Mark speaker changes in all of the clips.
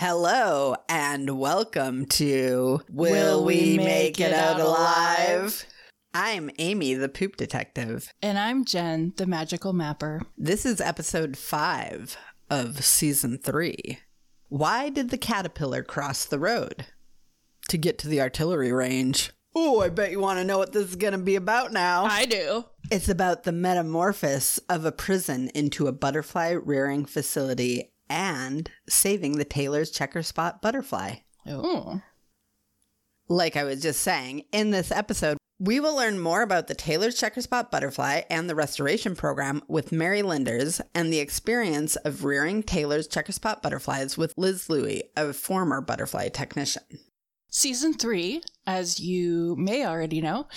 Speaker 1: Hello and welcome to Will, We Make, It, Out Alive? I'm Amy, the poop detective.
Speaker 2: And I'm Jen, the magical mapper.
Speaker 1: This is episode five of season three. Why did the caterpillar cross the road? To get to the artillery range. Oh, I bet you want to know what this is going to be about now.
Speaker 2: I do.
Speaker 1: It's about the metamorphosis of a prison into a butterfly rearing facility and saving the Taylor's checker spot butterfly.
Speaker 2: Oh.
Speaker 1: Like I was just saying, in this episode, we will learn more about the Taylor's checker spot butterfly and the restoration program with Mary Linders and the experience of rearing Taylor's checker spot butterflies with Liz Louie, a former butterfly technician.
Speaker 2: Season three, as you may already know,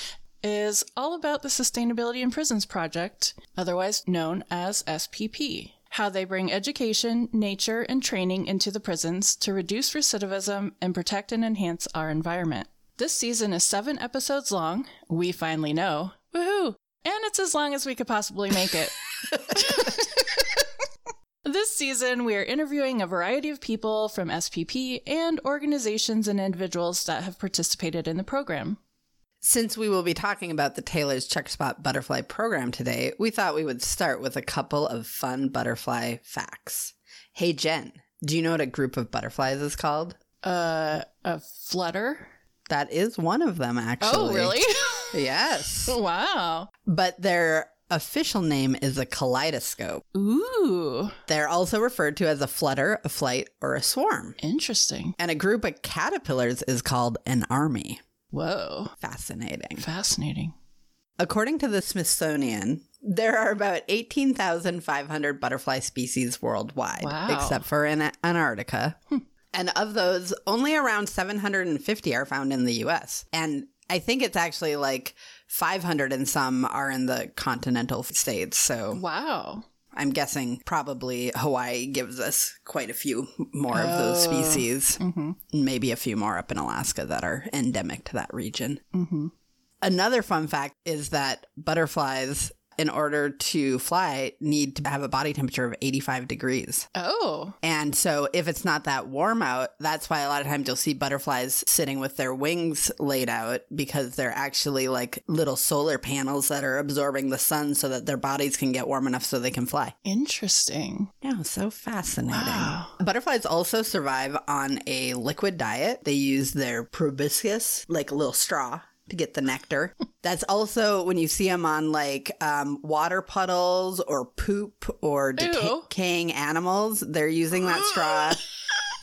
Speaker 2: is all about the Sustainability in Prisons Project, otherwise known as SPP. How they bring education, nature, and training into the prisons to reduce recidivism and protect and enhance our environment. This season is seven episodes long. We finally know. Woohoo! And it's as long as we could possibly make it. This season, we are interviewing a variety of people from SPP and organizations and individuals that have participated in the program.
Speaker 1: Since we will be talking about the Taylor's Checker Spot Butterfly program today, we thought we would start with a couple of fun butterfly facts. Hey, Jen, do you know what a group of butterflies is called?
Speaker 2: Uh, a flutter?
Speaker 1: That is one of them, actually.
Speaker 2: Oh, really?
Speaker 1: Yes.
Speaker 2: wow.
Speaker 1: But their official name is a kaleidoscope.
Speaker 2: Ooh,
Speaker 1: They're also referred to as a flutter, a flight, or a swarm.
Speaker 2: interesting.
Speaker 1: And a group of caterpillars is called an army.
Speaker 2: Whoa,
Speaker 1: Fascinating.
Speaker 2: fascinating.
Speaker 1: According to the Smithsonian, there are about 18,500 butterfly species worldwide,
Speaker 2: Wow.
Speaker 1: except for in Antarctica. Hmm. And of those, only around 750 are found in the US. And I think it's actually like 500 and some are in the continental states. So
Speaker 2: Wow.
Speaker 1: I'm guessing probably Hawaii gives us quite a few more of those
Speaker 2: Oh.
Speaker 1: species. Maybe a few more up in Alaska that are endemic to that region.
Speaker 2: Mm-hmm.
Speaker 1: Another fun fact is that butterflies, in order to fly, need to have a body temperature of 85 degrees.
Speaker 2: Oh,
Speaker 1: And so, if it's not that warm out, that's why a lot of times you'll see butterflies sitting with their wings laid out because they're actually like little solar panels that are absorbing the sun so that their bodies can get warm enough so they can fly.
Speaker 2: interesting.
Speaker 1: Yeah, so fascinating.
Speaker 2: Wow.
Speaker 1: Butterflies also survive on a liquid diet. They use their proboscis, like a little straw, to get the nectar. That's also when you see them on like um, water puddles or poop or decaying animals, they're using that straw.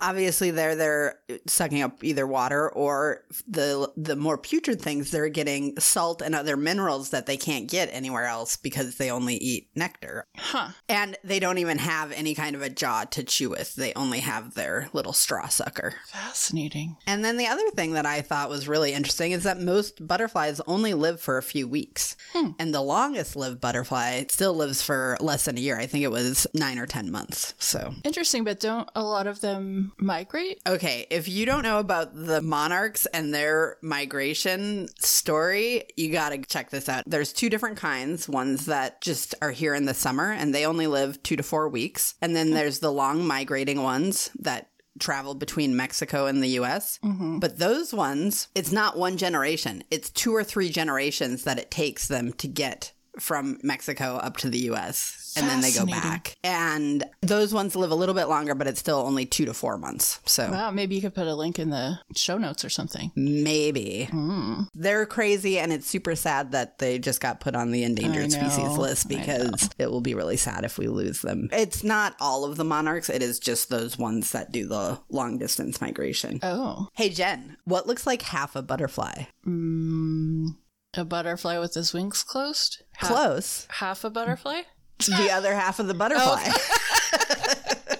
Speaker 1: Obviously, they're they're sucking up either water or the the more putrid things. They're getting salt and other minerals that they can't get anywhere else because they only eat nectar.
Speaker 2: Huh.
Speaker 1: And they don't even have any kind of a jaw to chew with. They only have their little straw sucker.
Speaker 2: Fascinating.
Speaker 1: And then the other thing that I thought was really interesting is that most butterflies only live for a few weeks.
Speaker 2: Hmm.
Speaker 1: And the longest lived butterfly still lives for less than a year. I think it was nine or 10 months. So.
Speaker 2: Interesting, but don't a lot of them migrate?
Speaker 1: Okay, if you don't know about the monarchs and their migration story, you got to check this out. There's two different kinds ones that just are here in the summer and they only live two to four weeks. And then there's the long migrating ones that travel between Mexico and the US. Mm-hmm. But those ones, it's not one generation, it's two or three generations that it takes them to get from Mexico up to the US. And then they go back. And those ones live a little bit longer, but it's still only two to four months. So
Speaker 2: Wow, maybe you could put a link in the show notes or something.
Speaker 1: maybe.
Speaker 2: Mm.
Speaker 1: They're crazy, and it's super sad that they just got put on the endangered species list because it will be really sad if we lose them. It's not all of the monarchs, it is just those ones that do the long distance migration.
Speaker 2: Oh.
Speaker 1: Hey, Jen, what looks like half a butterfly?
Speaker 2: Mm, a butterfly with his wings closed? Half,
Speaker 1: Close.
Speaker 2: half a butterfly?
Speaker 1: The other half of the oh. butterfly.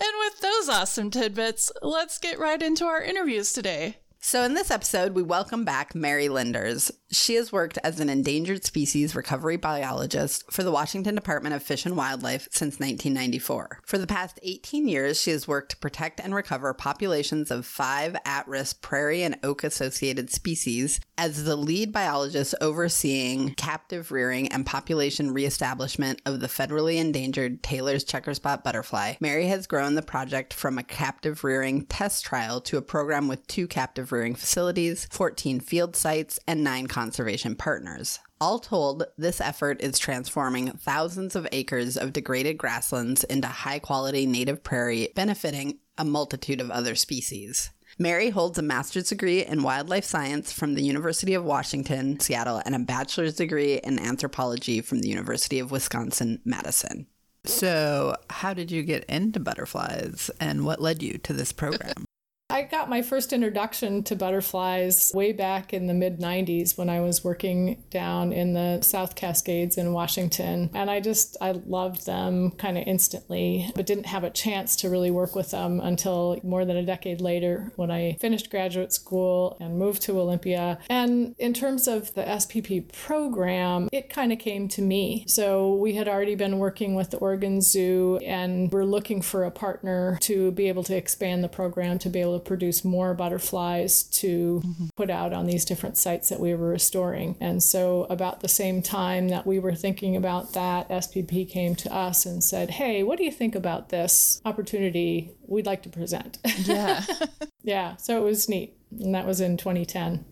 Speaker 2: And with those awesome tidbits, let's get right into our interviews today.
Speaker 1: So, in this episode, we welcome back Mary Linders. She has worked as an endangered species recovery biologist for the Washington Department of Fish and Wildlife since 1994. For the past 18 years, she has worked to protect and recover populations of five at risk prairie and oak associated species as the lead biologist overseeing captive rearing and population reestablishment of the federally endangered Taylor's checker spot butterfly. Mary has grown the project from a captive rearing test trial to a program with two captive rearing facilities, 14 field sites, and nine conservation partners. All told, this effort is transforming thousands of acres of degraded grasslands into high quality native prairie, benefiting a multitude of other species. Mary holds a master's degree in wildlife science from the University of Washington, Seattle, and a bachelor's degree in anthropology from the University of Wisconsin, Madison. So, how did you get into butterflies and what led you to this program?
Speaker 3: I got my first introduction to butterflies way back in the mid 90s when I was working down in the South Cascades in Washington. And I just, I loved them kind of instantly, but didn't have a chance to really work with them until more than a decade later when I finished graduate school and moved to Olympia. And in terms of the SPP program, it kind of came to me. So we had already been working with the Oregon Zoo and we're looking for a partner to be able to expand the program to be able to produce more butterflies to mm-hmm. put out on these different sites that we were restoring. And so, about the same time that we were thinking about that, SPP came to us and said, Hey, what do you think about this opportunity we'd like to present?
Speaker 2: Yeah.
Speaker 3: yeah. So, it was neat. And that was in 2010.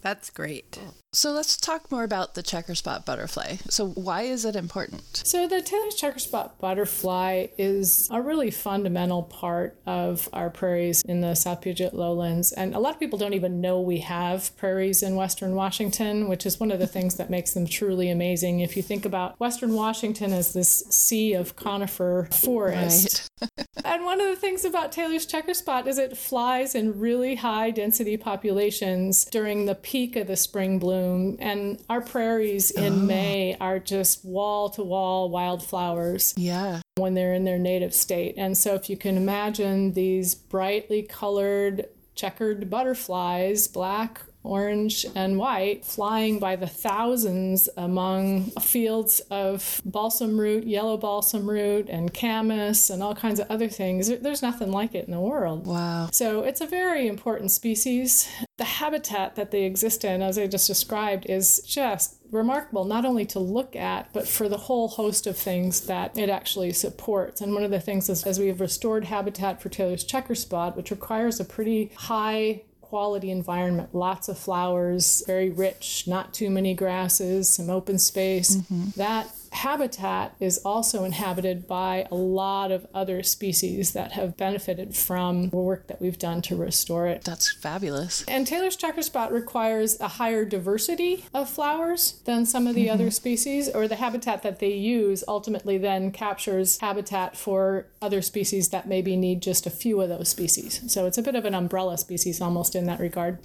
Speaker 1: That's great.
Speaker 2: So let's talk more about the checker spot butterfly. So why is it important?
Speaker 3: So the Taylor's checker spot butterfly is a really fundamental part of our prairies in the South Puget lowlands. And a lot of people don't even know we have prairies in western Washington, which is one of the things that makes them truly amazing. If you think about western Washington as this sea of conifer forest. Right. and one of the things about Taylor's checker spot is it flies in really high density populations during the peak of the spring bloom. And our prairies in oh. May are just wall to wall wildflowers.
Speaker 2: Yeah.
Speaker 3: When they're in their native state. And so if you can imagine these brightly colored checkered butterflies, black, orange and white, flying by the thousands among fields of balsam root, yellow balsam root, and camas, and all kinds of other things. There's nothing like it in the world.
Speaker 2: Wow.
Speaker 3: So it's a very important species. The habitat that they exist in, as I just described, is just remarkable not only to look at but for the whole host of things that it actually supports and one of the things is as we have restored habitat for taylor's checker spot which requires a pretty high quality environment, lots of flowers, very rich, not too many grasses, some open space. Mm-hmm. That habitat is also inhabited by a lot of other species that have benefited from the work that we've done to restore it.
Speaker 2: That's fabulous.
Speaker 3: And Taylor's checker spot requires a higher diversity of flowers than some of the mm-hmm. other species, or the habitat that they use ultimately then captures habitat for other species that maybe need just a few of those species. So it's a bit of an umbrella species almost in that regard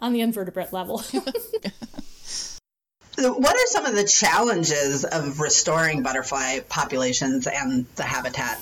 Speaker 3: on the invertebrate level.
Speaker 1: What are some of the challenges of restoring butterfly populations and the habitat?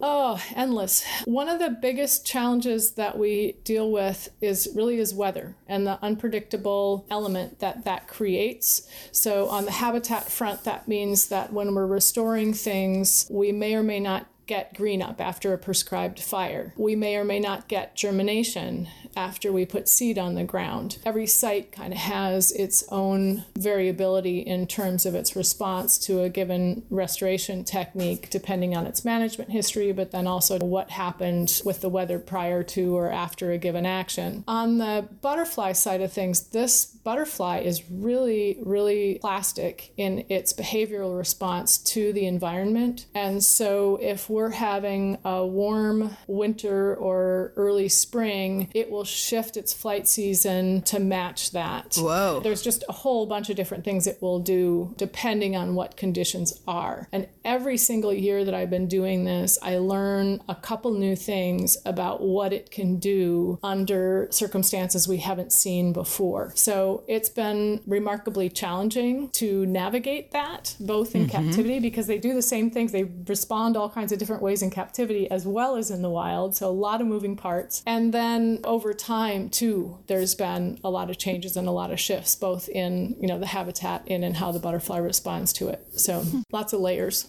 Speaker 3: Oh, endless. One of the biggest challenges that we deal with is really is weather and the unpredictable element that that creates. So on the habitat front that means that when we're restoring things, we may or may not get green up after a prescribed fire. We may or may not get germination after we put seed on the ground. Every site kind of has its own variability in terms of its response to a given restoration technique, depending on its management history, but then also what happened with the weather prior to or after a given action. On the butterfly side of things, this butterfly is really, really plastic in its behavioral response to the environment. And so if we're having a warm winter or early spring, it will shift its flight season to match that.
Speaker 1: Whoa.
Speaker 3: There's just a whole bunch of different things it will do depending on what conditions are. And every single year that I've been doing this, I learn a couple new things about what it can do under circumstances we haven't seen before. So it's been remarkably challenging to navigate that, both in mm-hmm. captivity, because they do the same things. They respond all kinds of different different ways in captivity as well as in the wild. So a lot of moving parts. And then over time too, there's been a lot of changes and a lot of shifts, both in, you know, the habitat and in how the butterfly responds to it. So lots of layers.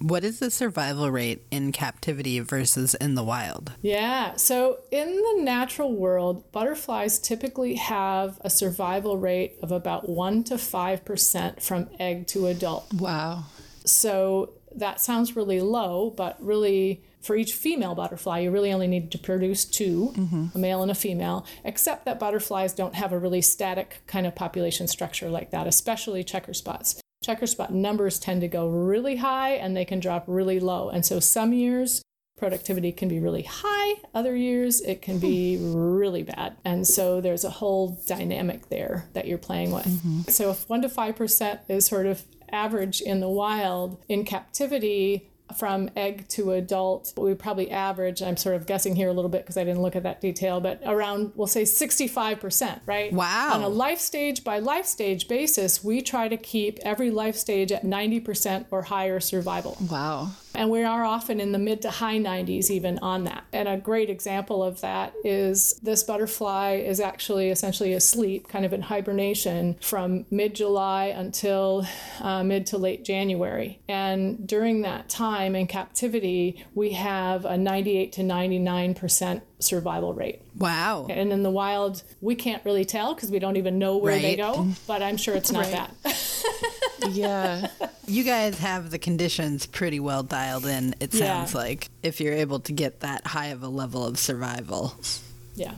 Speaker 1: What is the survival rate in captivity versus in the wild?
Speaker 3: Yeah. So in the natural world, butterflies typically have a survival rate of about 1 to 5% from egg to adult.
Speaker 2: Wow.
Speaker 3: So that sounds really low, but really for each female butterfly, you really only need to produce 2
Speaker 2: Mm-hmm.
Speaker 3: a male and a female, except that butterflies don't have a really static kind of population structure like that, especially checker spots. Checker spot numbers tend to go really high and they can drop really low. And so some years, productivity can be really high, other years, it can be really bad. And so there's a whole dynamic there that you're playing with. So if 1% to 5% is sort of average in the wild, in captivity, from egg to adult, we probably average, I'm sort of guessing here a little bit because I didn't look at that detail, but around, we'll say 65%, right?
Speaker 1: Wow.
Speaker 3: On a life stage by life stage basis, we try to keep every life stage at 90% or higher survival.
Speaker 2: Wow.
Speaker 3: And we are often in the mid to high 90s even on that. And a great example of that is this butterfly is actually essentially asleep, kind of in hibernation from mid July until uh, mid to late January. And during that time in captivity, we have a 98 to 99% survival rate.
Speaker 1: Wow.
Speaker 3: And in the wild, we can't really tell because we don't even know where they go, but I'm sure it's not
Speaker 2: Right.
Speaker 3: that.
Speaker 2: Yeah.
Speaker 1: You guys have the conditions pretty well dialed in, it
Speaker 3: Yeah.
Speaker 1: sounds like, if you're able to get that high of a level of survival.
Speaker 3: yeah.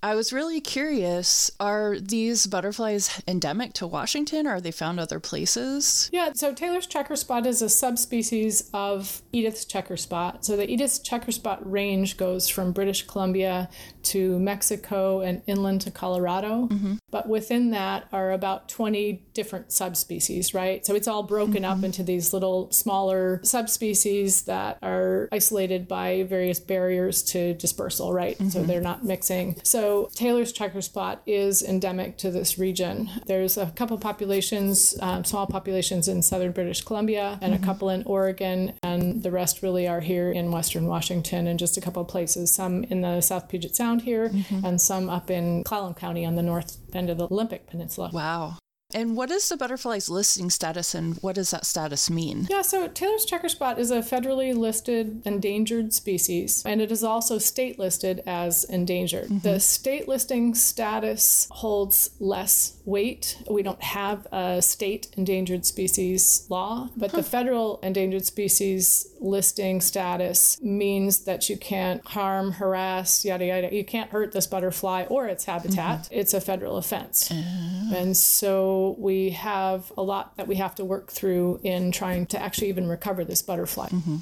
Speaker 2: I was really curious are these butterflies endemic to Washington or are they found other places?
Speaker 3: Yeah, so Taylor's checker spot is a subspecies of Edith's checker spot. So the Edith's checker spot range goes from British Columbia to Mexico and inland to Colorado. Mm-hmm. But within that are about 20 different subspecies, right? So it's all broken up mm-hmm. into these little smaller subspecies that are isolated by various barriers to dispersal, right? So mm-hmm. they're not mixing. So Taylor's checker spot is endemic to this region. There's a couple populations, um, small populations in southern British Columbia, and a couple in Oregon, and the rest really are here in western Washington and just a couple of places. Some in the South Puget Sound here, mm-hmm. and some up in Clallam County on the north end of the Olympic Peninsula.
Speaker 2: Wow. And what is the butterfly's listing status and what does that status mean?
Speaker 3: Yeah, so Taylor's checker spot is a federally listed endangered species, and it is also state listed as endangered. Mm-hmm. The state listing status holds less weight. We don't have a state endangered species law, but the federal endangered species listing status means that you can't harm, harass, yada yada. You can't hurt this butterfly or its habitat. Mm-hmm. It's a federal offense. Oh. And so we have a lot that we have to work through in trying to actually even recover this butterfly. Mm-hmm.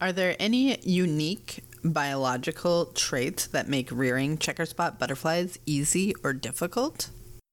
Speaker 1: Are there any unique biological traits that make rearing checker spot butterflies easy or difficult?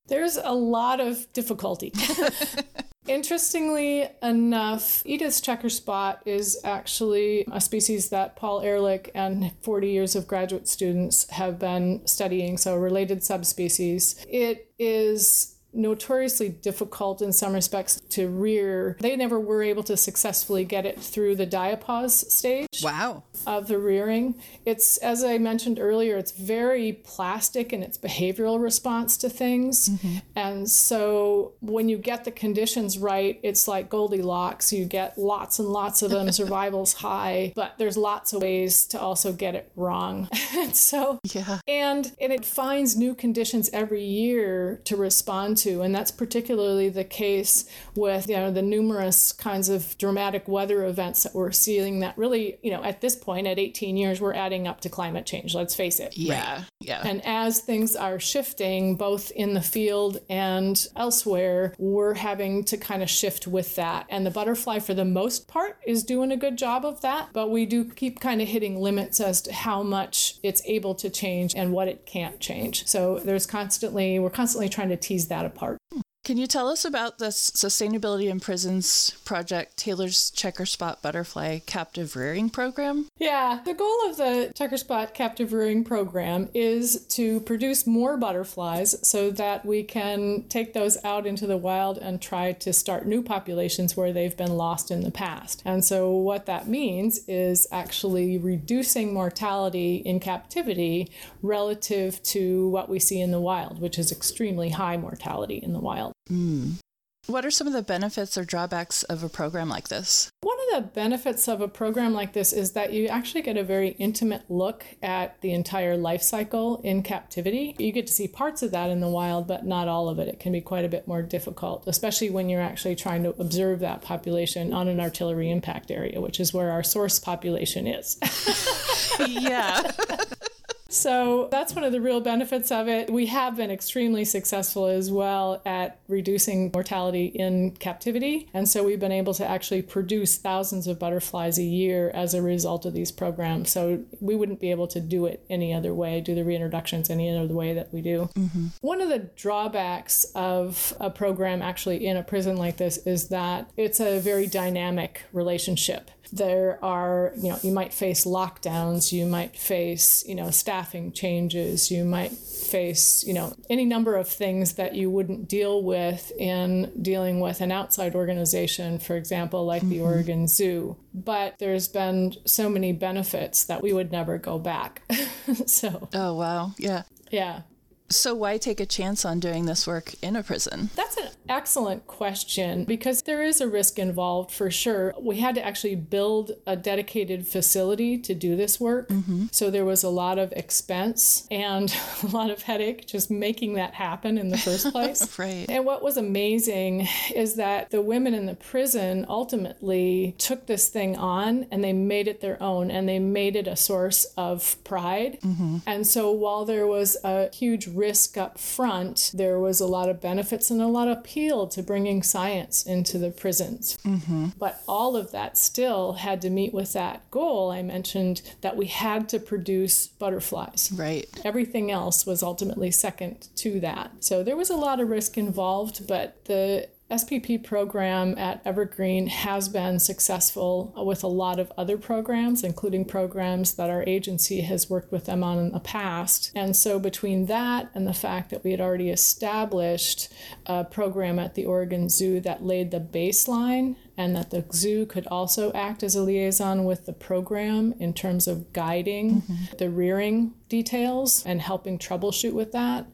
Speaker 3: There's a lot of difficulty. Interestingly enough, Edith's checker spot is actually a species that Paul Ehrlich and 40 years of graduate students have been studying, so a related subspecies. It is notoriously difficult in some respects to rear. They never were able to successfully get it through the diapause stage.
Speaker 1: Wow.
Speaker 3: of the rearing. It's, as I mentioned earlier, it's very plastic in its behavioral response to things. Mm-hmm. And so when you get the conditions right, it's like Goldilocks. You get lots and lots of them, survival's high, but there's lots of ways to also get it wrong. and so
Speaker 2: Yeah.
Speaker 3: and, and it finds new conditions every year to respond to. And that's particularly the case with, you know, the numerous kinds of dramatic weather events that we're seeing that really, you know, at this point, at 18 years, we're adding up to climate change. Let's face it.
Speaker 2: Yeah. Yeah.
Speaker 3: And as things are shifting, both in the field and elsewhere, we're having to kind of shift with that. And the butterfly, for the most part, is doing a good job of that. But we do keep kind of hitting limits as to how much it's able to change and what it can't change. So there's constantly, we're constantly trying to tease that apart apart.
Speaker 2: Can you tell us about the Sustainability in Prisons project, Taylor's Checker Spot Butterfly Captive Rearing Program?
Speaker 3: Yeah, the goal of the Checker Spot Captive Rearing Program is to produce more butterflies so that we can take those out into the wild and try to start new populations where they've been lost in the past. And so, what that means is actually reducing mortality in captivity relative to what we see in the wild, which is extremely high mortality in the wild.
Speaker 2: Mm. What are some of the benefits or drawbacks of a program like this?
Speaker 3: One of the benefits of a program like this is that you actually get a very intimate look at the entire life cycle in captivity. You get to see parts of that in the wild, but not all of it. It can be quite a bit more difficult, especially when you're actually trying to observe that population on an artillery impact area, which is where our source population is.
Speaker 2: yeah.
Speaker 3: So that's one of the real benefits of it. We have been extremely successful as well at reducing mortality in captivity. And so we've been able to actually produce thousands of butterflies a year as a result of these programs. So we wouldn't be able to do it any other way, do the reintroductions any other way that we do. Mm-hmm. One of the drawbacks of a program actually in a prison like this is that it's a very dynamic relationship. There are, you know, you might face lockdowns, you might face, you know, staffing changes, you might face, you know, any number of things that you wouldn't deal with in dealing with an outside organization, for example, like mm-hmm. the Oregon Zoo. But there's been so many benefits that we would never go back. so,
Speaker 2: oh, wow. Yeah.
Speaker 3: Yeah.
Speaker 2: So, why take a chance on doing this work in a prison?
Speaker 3: That's an excellent question because there is a risk involved for sure. We had to actually build a dedicated facility to do this work. Mm-hmm. So, there was a lot of expense and a lot of headache just making that happen in the first place.
Speaker 2: right.
Speaker 3: And what was amazing is that the women in the prison ultimately took this thing on and they made it their own and they made it a source of pride. Mm-hmm. And so, while there was a huge risk up front, there was a lot of benefits and a lot of appeal to bringing science into the prisons. Mm-hmm. But all of that still had to meet with that goal. I mentioned that we had to produce butterflies.
Speaker 2: Right.
Speaker 3: Everything else was ultimately second to that. So there was a lot of risk involved, but the SPP program at Evergreen has been successful with a lot of other programs, including programs that our agency has worked with them on in the past. And so, between that and the fact that we had already established a program at the Oregon Zoo that laid the baseline, and that the zoo could also act as a liaison with the program in terms of guiding mm-hmm. the rearing details and helping troubleshoot with that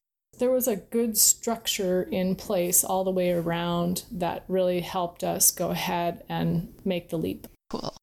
Speaker 3: there was a good structure in place all the way around that really helped us go ahead and make the leap.
Speaker 2: Cool.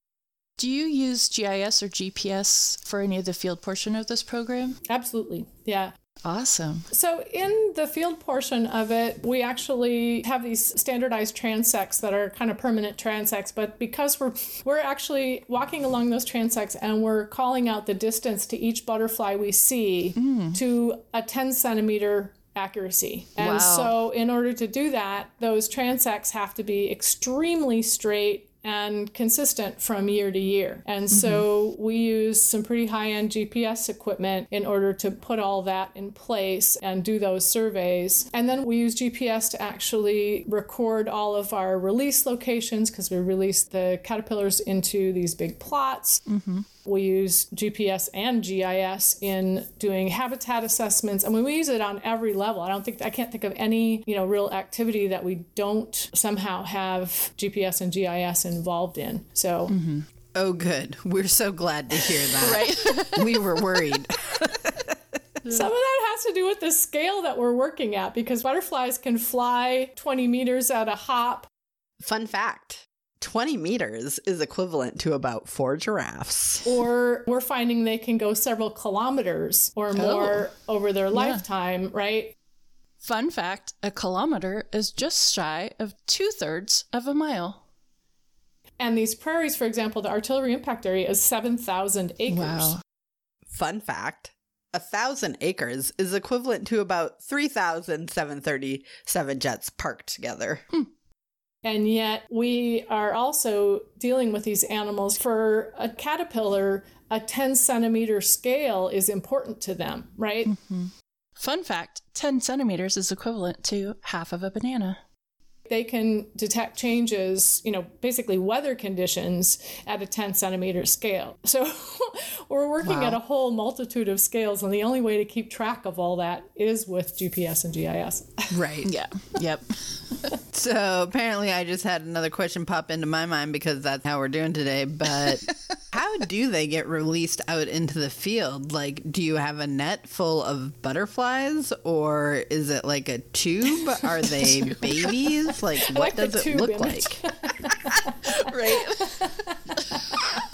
Speaker 2: Do you use GIS or GPS for any of the field portion of this program?
Speaker 3: Absolutely. Yeah.
Speaker 2: Awesome.
Speaker 3: So, in the field portion of it, we actually have these standardized transects that are kind of permanent transects, but because we're we're actually walking along those transects and we're calling out the distance to each butterfly we see mm. to a 10 centimeter accuracy. And wow. so, in order to do that, those transects have to be extremely straight and consistent from year to year. And mm-hmm. so we use some pretty high end GPS equipment in order to put all that in place and do those surveys. And then we use GPS to actually record all of our release locations because we release the caterpillars into these big plots. Mm-hmm. We use GPS and GIS in doing habitat assessments. I mean, we use it on every level. I don't think I can't think of any you know real activity that we don't somehow have GPS and GIS involved in. So.
Speaker 1: Mm-hmm. Oh, good. We're so glad to hear that. right? we were worried.
Speaker 3: Some of that has to do with the scale that we're working at because butterflies can fly 20 meters at a hop.
Speaker 1: Fun fact 20 meters is equivalent to about four giraffes.
Speaker 3: Or we're finding they can go several kilometers or more oh. over their lifetime, yeah. right?
Speaker 2: Fun fact a kilometer is just shy of two thirds of a mile.
Speaker 3: And these prairies, for example, the artillery impact area is 7,000 acres. Wow.
Speaker 1: Fun fact a thousand acres is equivalent to about 3,737 jets parked together. Hmm.
Speaker 3: And yet, we are also dealing with these animals. For a caterpillar, a 10 centimeter scale is important to them, right? Mm-hmm.
Speaker 2: Fun fact 10 centimeters is equivalent to half of a banana.
Speaker 3: They can detect changes, you know, basically weather conditions at a 10 centimeter scale. So we're working wow. at a whole multitude of scales, and the only way to keep track of all that is with GPS and GIS.
Speaker 1: Right.
Speaker 2: yeah. Yep.
Speaker 1: so apparently, I just had another question pop into my mind because that's how we're doing today. But how do they get released out into the field? Like, do you have a net full of butterflies, or is it like a tube? Are they babies? Like, what like does it look image. like?
Speaker 2: right.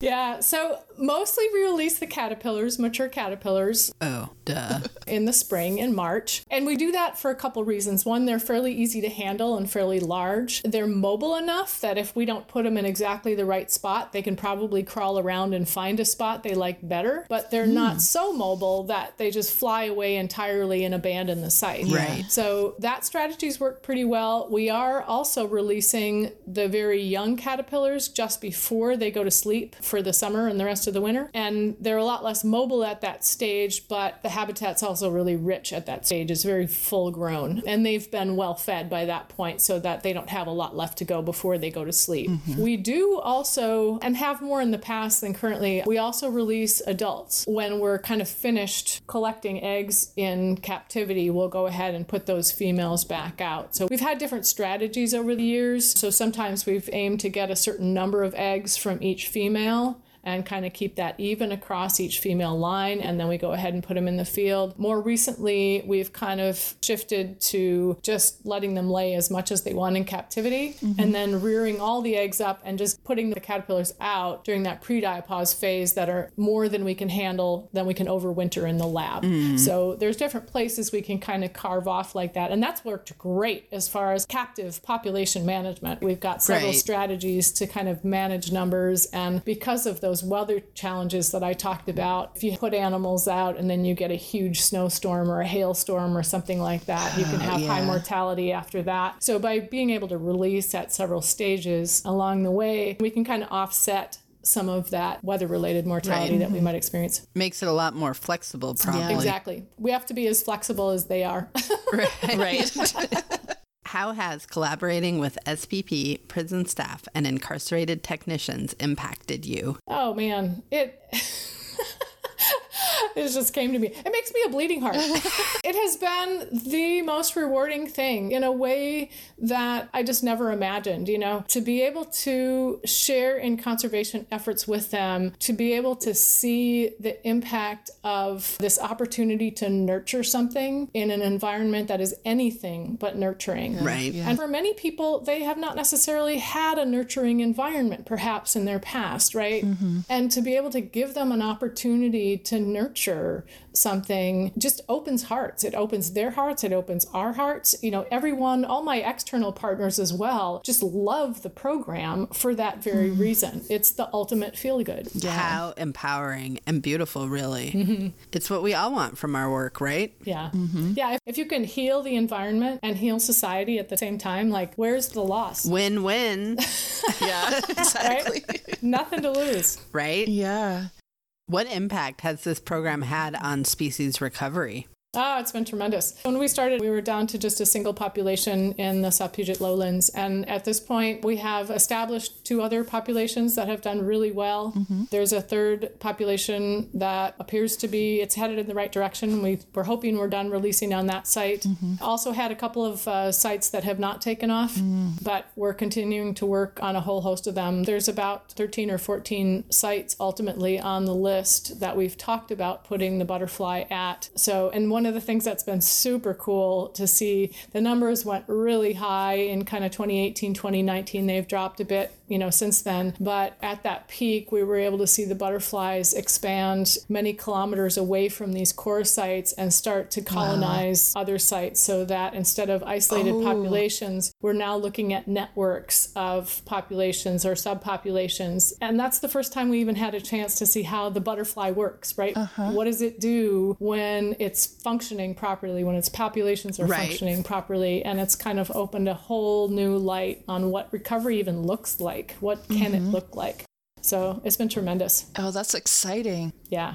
Speaker 3: Yeah, so mostly we release the caterpillars, mature caterpillars.
Speaker 1: Oh, duh.
Speaker 3: In the spring in March. And we do that for a couple reasons. One, they're fairly easy to handle and fairly large. They're mobile enough that if we don't put them in exactly the right spot, they can probably crawl around and find a spot they like better. But they're mm. not so mobile that they just fly away entirely and abandon the site.
Speaker 1: Right.
Speaker 3: So that strategy's worked pretty well. We are also releasing the very young caterpillars just before they go to sleep for the summer and the rest of the winter. And they're a lot less mobile at that stage, but the habitat's also really rich at that stage. It's very full grown. And they've been well fed by that point so that they don't have a lot left to go before they go to sleep. Mm-hmm. We do also, and have more in the past than currently, we also release adults. When we're kind of finished collecting eggs in captivity, we'll go ahead and put those females back out. So we've had different strategies over the years. So sometimes we've aimed to get a certain number of eggs from each female now and kind of keep that even across each female line. And then we go ahead and put them in the field. More recently, we've kind of shifted to just letting them lay as much as they want in captivity mm-hmm. and then rearing all the eggs up and just putting the caterpillars out during that pre diapause phase that are more than we can handle, than we can overwinter in the lab. Mm. So there's different places we can kind of carve off like that. And that's worked great as far as captive population management. We've got several right. strategies to kind of manage numbers. And because of those those weather challenges that I talked about. If you put animals out and then you get a huge snowstorm or a hailstorm or something like that, you can have yeah. high mortality after that. So by being able to release at several stages along the way, we can kind of offset some of that weather related mortality right. that we might experience.
Speaker 1: Makes it a lot more flexible, probably. Yeah.
Speaker 3: Exactly. We have to be as flexible as they are.
Speaker 1: right. right. How has collaborating with SPP, prison staff, and incarcerated technicians impacted you?
Speaker 3: Oh man, it it just came to me. It makes me a bleeding heart. it has been the most rewarding thing in a way that I just never imagined, you know, to be able to share in conservation efforts with them, to be able to see the impact of this opportunity to nurture something in an environment that is anything but nurturing.
Speaker 1: Right.
Speaker 3: Yeah. And for many people, they have not necessarily had a nurturing environment perhaps in their past, right? Mm-hmm. And to be able to give them an opportunity to nurture something just opens hearts. It opens their hearts, it opens our hearts. You know, everyone, all my external partners as well, just love the program for that very mm-hmm. reason. It's the ultimate feel good.
Speaker 1: Yeah. How empowering and beautiful, really. Mm-hmm. It's what we all want from our work, right?
Speaker 3: Yeah. Mm-hmm. Yeah. If, if you can heal the environment and heal society at the same time, like, where's the loss?
Speaker 1: Win win.
Speaker 2: yeah, exactly.
Speaker 3: Right? Nothing to lose.
Speaker 1: Right?
Speaker 2: Yeah.
Speaker 1: What impact has this program had on species recovery?
Speaker 3: Oh, it's been tremendous. When we started, we were down to just a single population in the South Puget lowlands. And at this point, we have established two other populations that have done really well. Mm-hmm. There's a third population that appears to be, it's headed in the right direction. We, we're hoping we're done releasing on that site. Mm-hmm. Also had a couple of uh, sites that have not taken off, mm. but we're continuing to work on a whole host of them. There's about 13 or 14 sites ultimately on the list that we've talked about putting the butterfly at. So, and one of the things that's been super cool to see the numbers went really high in kind of 2018 2019 they've dropped a bit you know since then but at that peak we were able to see the butterflies expand many kilometers away from these core sites and start to colonize wow. other sites so that instead of isolated oh. populations we're now looking at networks of populations or subpopulations and that's the first time we even had a chance to see how the butterfly works right uh-huh. what does it do when it's functioning properly, when its populations are right. functioning properly, and it's kind of opened a whole new light on what recovery even looks like. What can mm-hmm. it look like? So it's been tremendous.
Speaker 2: Oh, that's exciting.
Speaker 3: Yeah.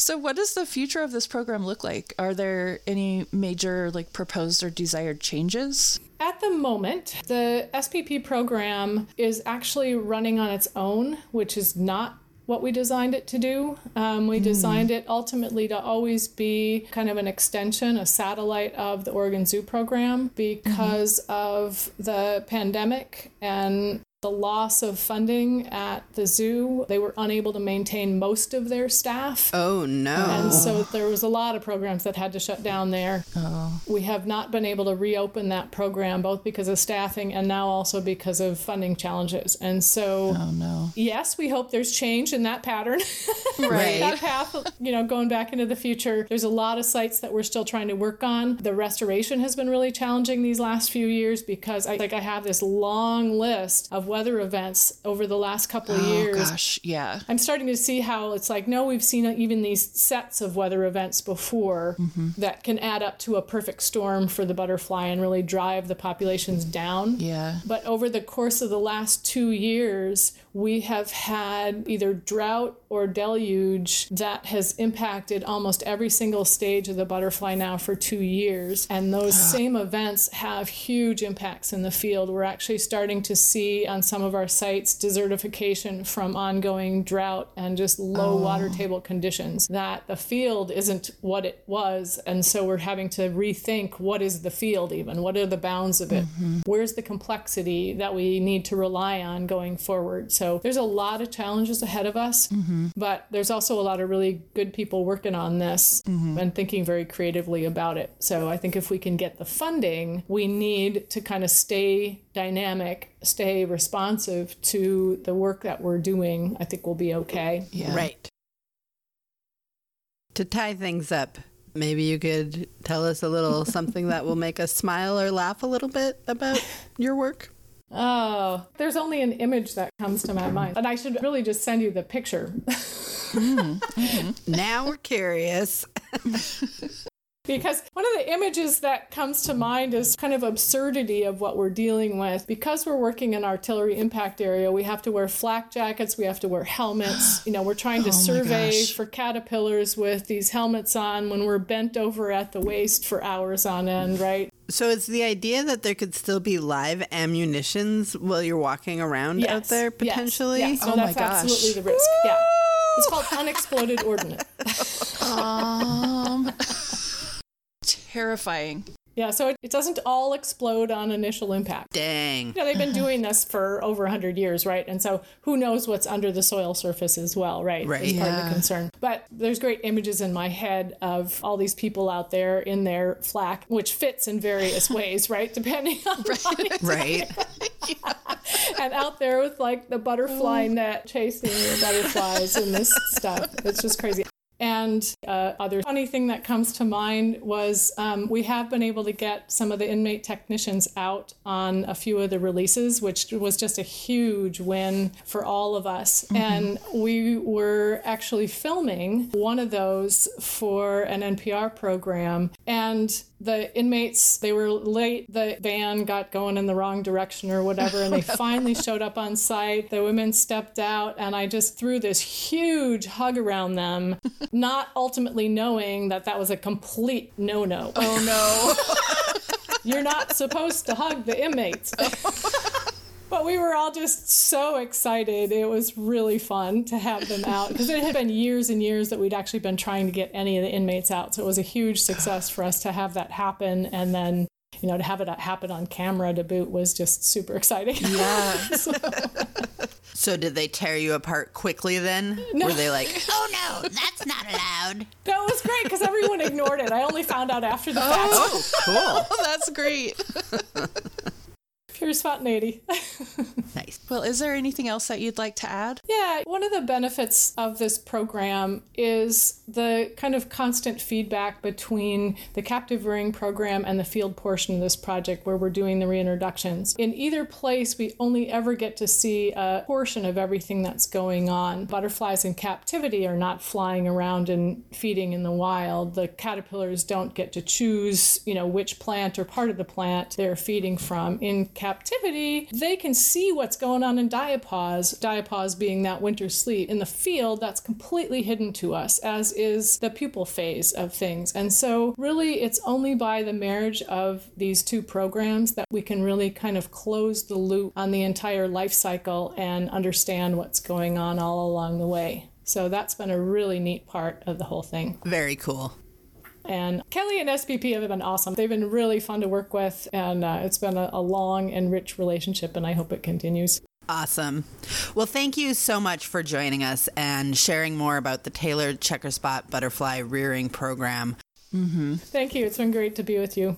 Speaker 2: So, what does the future of this program look like? Are there any major, like, proposed or desired changes?
Speaker 3: At the moment, the SPP program is actually running on its own, which is not what we designed it to do. Um, we designed it ultimately to always be kind of an extension, a satellite of the Oregon Zoo program because of the pandemic and the loss of funding at the zoo. They were unable to maintain most of their staff.
Speaker 1: Oh no.
Speaker 3: And so there was a lot of programs that had to shut down there.
Speaker 2: Oh,
Speaker 3: We have not been able to reopen that program, both because of staffing and now also because of funding challenges. And so,
Speaker 2: oh no.
Speaker 3: yes, we hope there's change in that pattern.
Speaker 1: Right.
Speaker 3: that path, you know, going back into the future. There's a lot of sites that we're still trying to work on. The restoration has been really challenging these last few years because I like I have this long list of weather events over the last couple of
Speaker 2: Oh
Speaker 3: years.
Speaker 2: gosh, yeah.
Speaker 3: I'm starting to see how it's like, no, we've seen even these sets of weather events before mm-hmm. that can add up to a perfect storm for the butterfly and really drive the populations down.
Speaker 2: Yeah.
Speaker 3: But over the course of the last two years, we have had either drought or deluge that has impacted almost every single stage of the butterfly now for two years. And those ah. same events have huge impacts in the field. We're actually starting to see on some of our sites desertification from ongoing drought and just low oh. water table conditions. That the field isn't what it was. And so we're having to rethink what is the field, even? What are the bounds of it? Mm-hmm. Where's the complexity that we need to rely on going forward? So there's a lot of challenges ahead of us, mm-hmm. but there's also a lot of really good people working on this mm-hmm. and thinking very creatively about it. So I think if we can get the funding, we need to kind of stay dynamic, stay responsive to the work that we're doing. I think we'll be okay.
Speaker 2: Yeah.
Speaker 1: Right. To tie things up, maybe you could tell us a little something that will make us smile or laugh a little bit about your work.
Speaker 3: Oh, there's only an image that comes to my mind. And I should really just send you the picture. Hmm. Mm-hmm.
Speaker 1: Now we're curious.
Speaker 3: Because one of the images that comes to mind is kind of absurdity of what we're dealing with. Because we're working in artillery impact area, we have to wear flak jackets, we have to wear helmets. You know, we're trying to
Speaker 2: Oh
Speaker 3: survey
Speaker 2: gosh.
Speaker 3: for caterpillars with these helmets on when we're bent over at the waist for hours on end, right?
Speaker 1: So it's the idea that there could still be live ammunitions while you're walking around out there potentially.
Speaker 3: Yes. So
Speaker 2: Oh my
Speaker 3: that's
Speaker 2: gosh.
Speaker 3: absolutely the risk. Yeah. It's called unexploded ordnance.
Speaker 2: Um, terrifying.
Speaker 3: Yeah, so it, it doesn't all explode on initial impact.
Speaker 1: Dang.
Speaker 3: You know, they've been doing this for over 100 years, right? And so who knows what's under the soil surface as well, right?
Speaker 1: Right.
Speaker 3: Is part of the concern. But there's great images in my head of all these people out there in their flak, which fits in various ways, right? Depending on body
Speaker 1: Right.
Speaker 3: and out there with like the butterfly net chasing the butterflies and this stuff. It's just crazy. And uh, other funny thing that comes to mind was um, we have been able to get some of the inmate technicians out on a few of the releases, which was just a huge win for all of us. And we were actually filming one of those for an NPR program. And the inmates, they were late. The van got going in the wrong direction or whatever. And they finally showed up on site. The women stepped out, and I just threw this huge hug around them, not ultimately knowing that that was a complete no no.
Speaker 2: Oh no.
Speaker 3: You're not supposed to hug the inmates. But we were all just so excited. It was really fun to have them out because it had been years and years that we'd actually been trying to get any of the inmates out. So it was a huge success for us to have that happen. And then, you know, to have it uh, happen on camera to boot was just super exciting.
Speaker 2: yeah.
Speaker 1: So did they tear you apart quickly then? Were they like, oh no, that's not allowed?
Speaker 3: that was great because everyone ignored it. I only found out after the oh. fact.
Speaker 1: Oh, cool.
Speaker 2: Oh, that's great.
Speaker 3: Pure spontaneity.
Speaker 2: Well, is there anything else that you'd like to add?
Speaker 3: Yeah, one of the benefits of this program is the kind of constant feedback between the captive rearing program and the field portion of this project where we're doing the reintroductions. In either place, we only ever get to see a portion of everything that's going on. Butterflies in captivity are not flying around and feeding in the wild. The caterpillars don't get to choose, you know, which plant or part of the plant they're feeding from. In captivity, they can see what's going going on in diapause, diapause being that winter sleep. In the field, that's completely hidden to us, as is the pupal phase of things. And so, really, it's only by the marriage of these two programs that we can really kind of close the loop on the entire life cycle and understand what's going on all along the way. So, that's been a really neat part of the whole thing.
Speaker 1: Very cool.
Speaker 3: And Kelly and SPP have been awesome. They've been really fun to work with, and uh, it's been a, a long and rich relationship, and I hope it continues.
Speaker 1: Awesome. Well, thank you so much for joining us and sharing more about the Taylor's checker spot butterfly rearing program.
Speaker 3: Mm-hmm. Thank you. It's been great to be with you.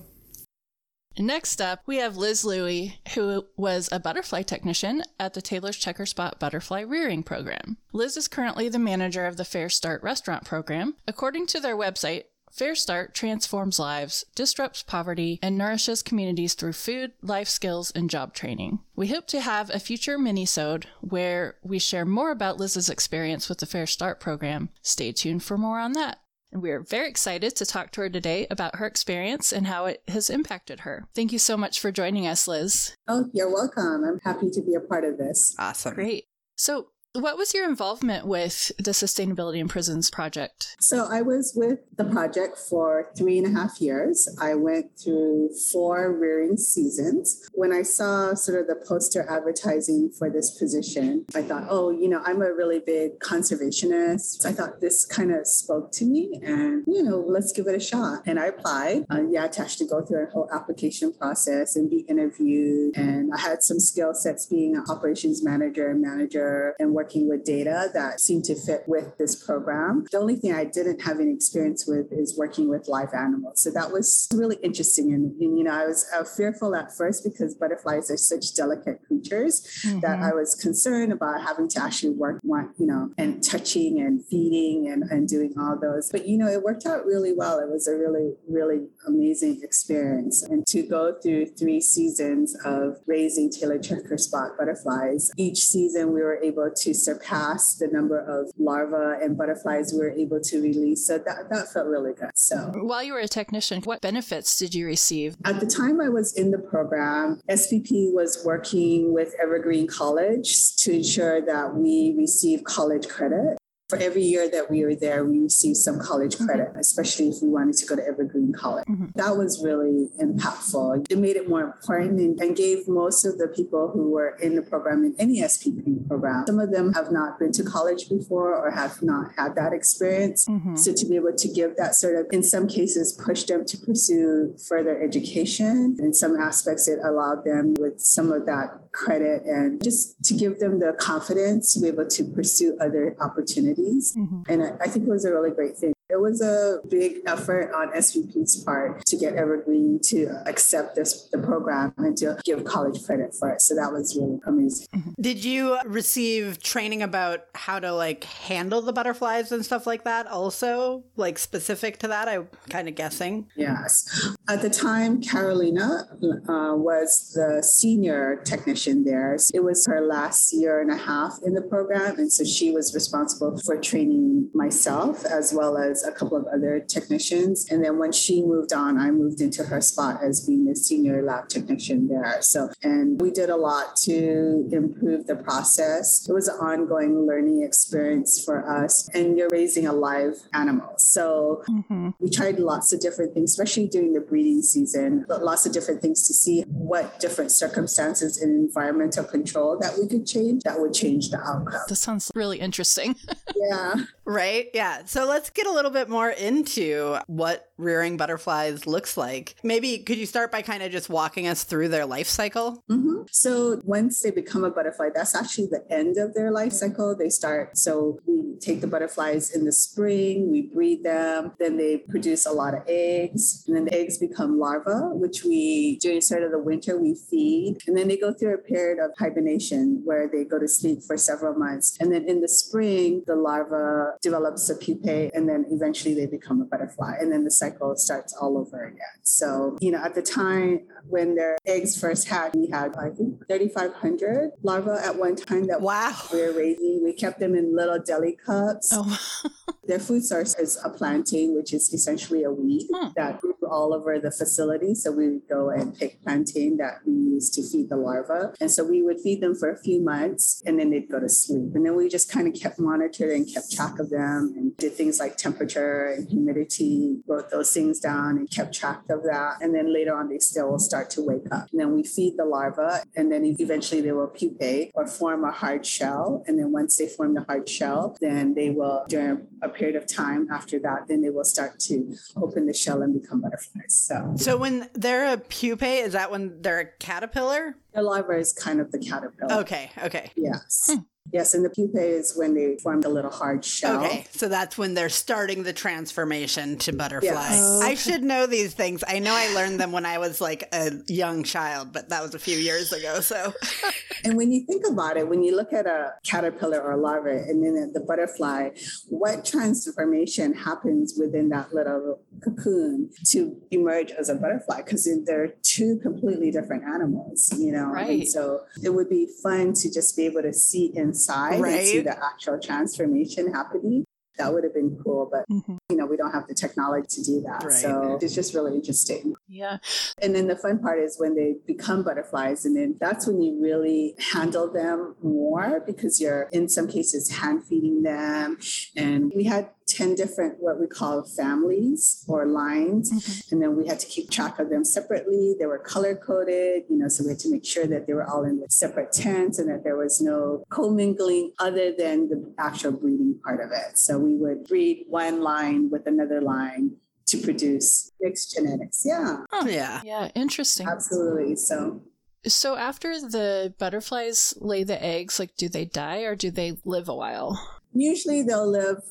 Speaker 2: Next up, we have Liz Louie, who was a butterfly technician at the Taylor's Checker Spot Butterfly Rearing Program. Liz is currently the manager of the FareStart Restaurant Program. According to their website, FareStart transforms lives, disrupts poverty, and nourishes communities through food, life skills, and job training. We hope to have a future mini-sode where we share more about Liz's experience with the FareStart program. Stay tuned for more on that. And we are very excited to talk to her today about her experience and how it has impacted her. Thank you so much for joining us, Liz.
Speaker 4: Oh, you're welcome. I'm happy to be a part of this.
Speaker 1: Awesome.
Speaker 2: Great. So, what was your involvement with the Sustainability in Prisons project?
Speaker 4: So, I was with the project for three and a half years. I went through four rearing seasons. When I saw sort of the poster advertising for this position, I thought, oh, you know, I'm a really big conservationist. I thought this kind of spoke to me and, you know, let's give it a shot. And I applied. Uh, yeah, to actually go through a whole application process and be interviewed. And I had some skill sets being an operations manager and manager and working with data that seemed to fit with this program. The only thing I didn't have any experience with is working with live animals. So that was really interesting. And, and you know, I was uh, fearful at first because butterflies are such delicate creatures mm-hmm. that I was concerned about having to actually work, you know, and touching and feeding and, and doing all those. But, you know, it worked out really well. It was a really, really amazing experience. And to go through three seasons of raising Taylor checkerspot butterflies, each season we were able to surpass the number of larvae and butterflies we were able to release. So that, that felt really good. So
Speaker 2: while you were a technician, what benefits did you receive?
Speaker 4: At the time I was in the program, SPP was working with Evergreen College to ensure that we receive college credit for every year that we were there, we received some college credit, especially if we wanted to go to Evergreen College. Mm-hmm. That was really impactful. It made it more important and, and, gave most of the people who were in the program, in any SPP program, some of them have not been to college before or have not had that experience. Mm-hmm. So to be able to give that sort of, in some cases, push them to pursue further education. In some aspects, it allowed them with some of that credit and just to give them the confidence to be able to pursue other opportunities. Mm-hmm. And I, I think it was a really great thing. It was a big effort on SPP's part to get Evergreen to accept this the program and to give college credit for it. So that was really amazing.
Speaker 1: Mm-hmm. Did you receive training about how to like handle the butterflies and stuff like that also? Like specific to that, I'm kind of guessing.
Speaker 4: Yes. At the time, Carolina uh, was the senior technician there. So it was her last year and a half in the program. And so she was responsible for training myself as well as a couple of other technicians. And then when she moved on, I moved into her spot as being the senior lab technician there. So, and we did a lot to improve the process. It was an ongoing learning experience for us. And you're raising a live animal. So mm-hmm. we tried lots of different things, especially during the breeding season, but lots of different things to see what different circumstances and environmental control that we could change that would change the outcome.
Speaker 2: This sounds really interesting.
Speaker 4: yeah.
Speaker 1: Right? Yeah. So let's get a little bit more into what rearing butterflies looks like. Maybe could you start by kind of just walking us through their life cycle?
Speaker 4: Mm-hmm. So once they become a butterfly, that's actually the end of their life cycle. They start, so we take the butterflies in the spring, we breed them, then they produce a lot of eggs, and then the eggs become larvae, which we, during sort of the winter, we feed. And then they go through a period of hibernation where they go to sleep for several months. And then in the spring, the larva develops a pupae, and then eventually they become a butterfly. And then the cycle starts all over again. So, you know, at the time when their eggs first hatched, we had, I think, 3,500 larvae at one time that
Speaker 1: wow.
Speaker 4: we were raising. We kept them in little deli cups.
Speaker 2: Oh.
Speaker 4: their food source is a plantain, which is essentially a weed hmm. that grew all over the facility. So we would go and pick plantain that we use to feed the larva. And so we would feed them for a few months and then they'd go to sleep. And then we just kind of kept monitoring and kept track of them and did things like temperature and humidity, wrote those things down and kept track of that. And then later on, they still will start to wake up. And then we feed the larva and then eventually they will pupate or form a hard shell. And then once they form the hard shell, then they will, during a period of time after that, then they will start to open the shell and become butterflies. So,
Speaker 1: so when they're a pupae, is that when they're a caterpillar?
Speaker 4: The larva is kind of the caterpillar.
Speaker 1: Okay, okay.
Speaker 4: Yes. Hmm. Yes, and the pupae is when they form the little hard shell.
Speaker 1: Okay, so that's when they're starting the transformation to butterfly. Yes. I should know these things. I know I learned them when I was like a young child, but that was a few years ago. So,
Speaker 4: and when you think about it, when you look at a caterpillar or a larva and then the butterfly, what transformation happens within that little cocoon to emerge as a butterfly? Because they're two completely different animals, you know.
Speaker 2: Right.
Speaker 4: And so it would be fun to just be able to see in inside right. and see the actual transformation happening that would have been cool but mm-hmm. you know we don't have the technology to do that right. so it's just really interesting
Speaker 2: yeah
Speaker 4: and then the fun part is when they become butterflies and then that's when you really handle them more because you're in some cases hand feeding them and we had 10 different what we call families or lines. Mm-hmm. and then we had to keep track of them separately. They were color coded you know so we had to make sure that they were all in the separate tents and that there was no commingling other than the actual breeding part of it. So we would breed one line with another line to produce mixed genetics. Yeah.
Speaker 1: Oh yeah.
Speaker 2: Yeah interesting.
Speaker 4: Absolutely. So
Speaker 2: so after the butterflies lay the eggs like do they die or do they live a while?
Speaker 4: Usually they'll live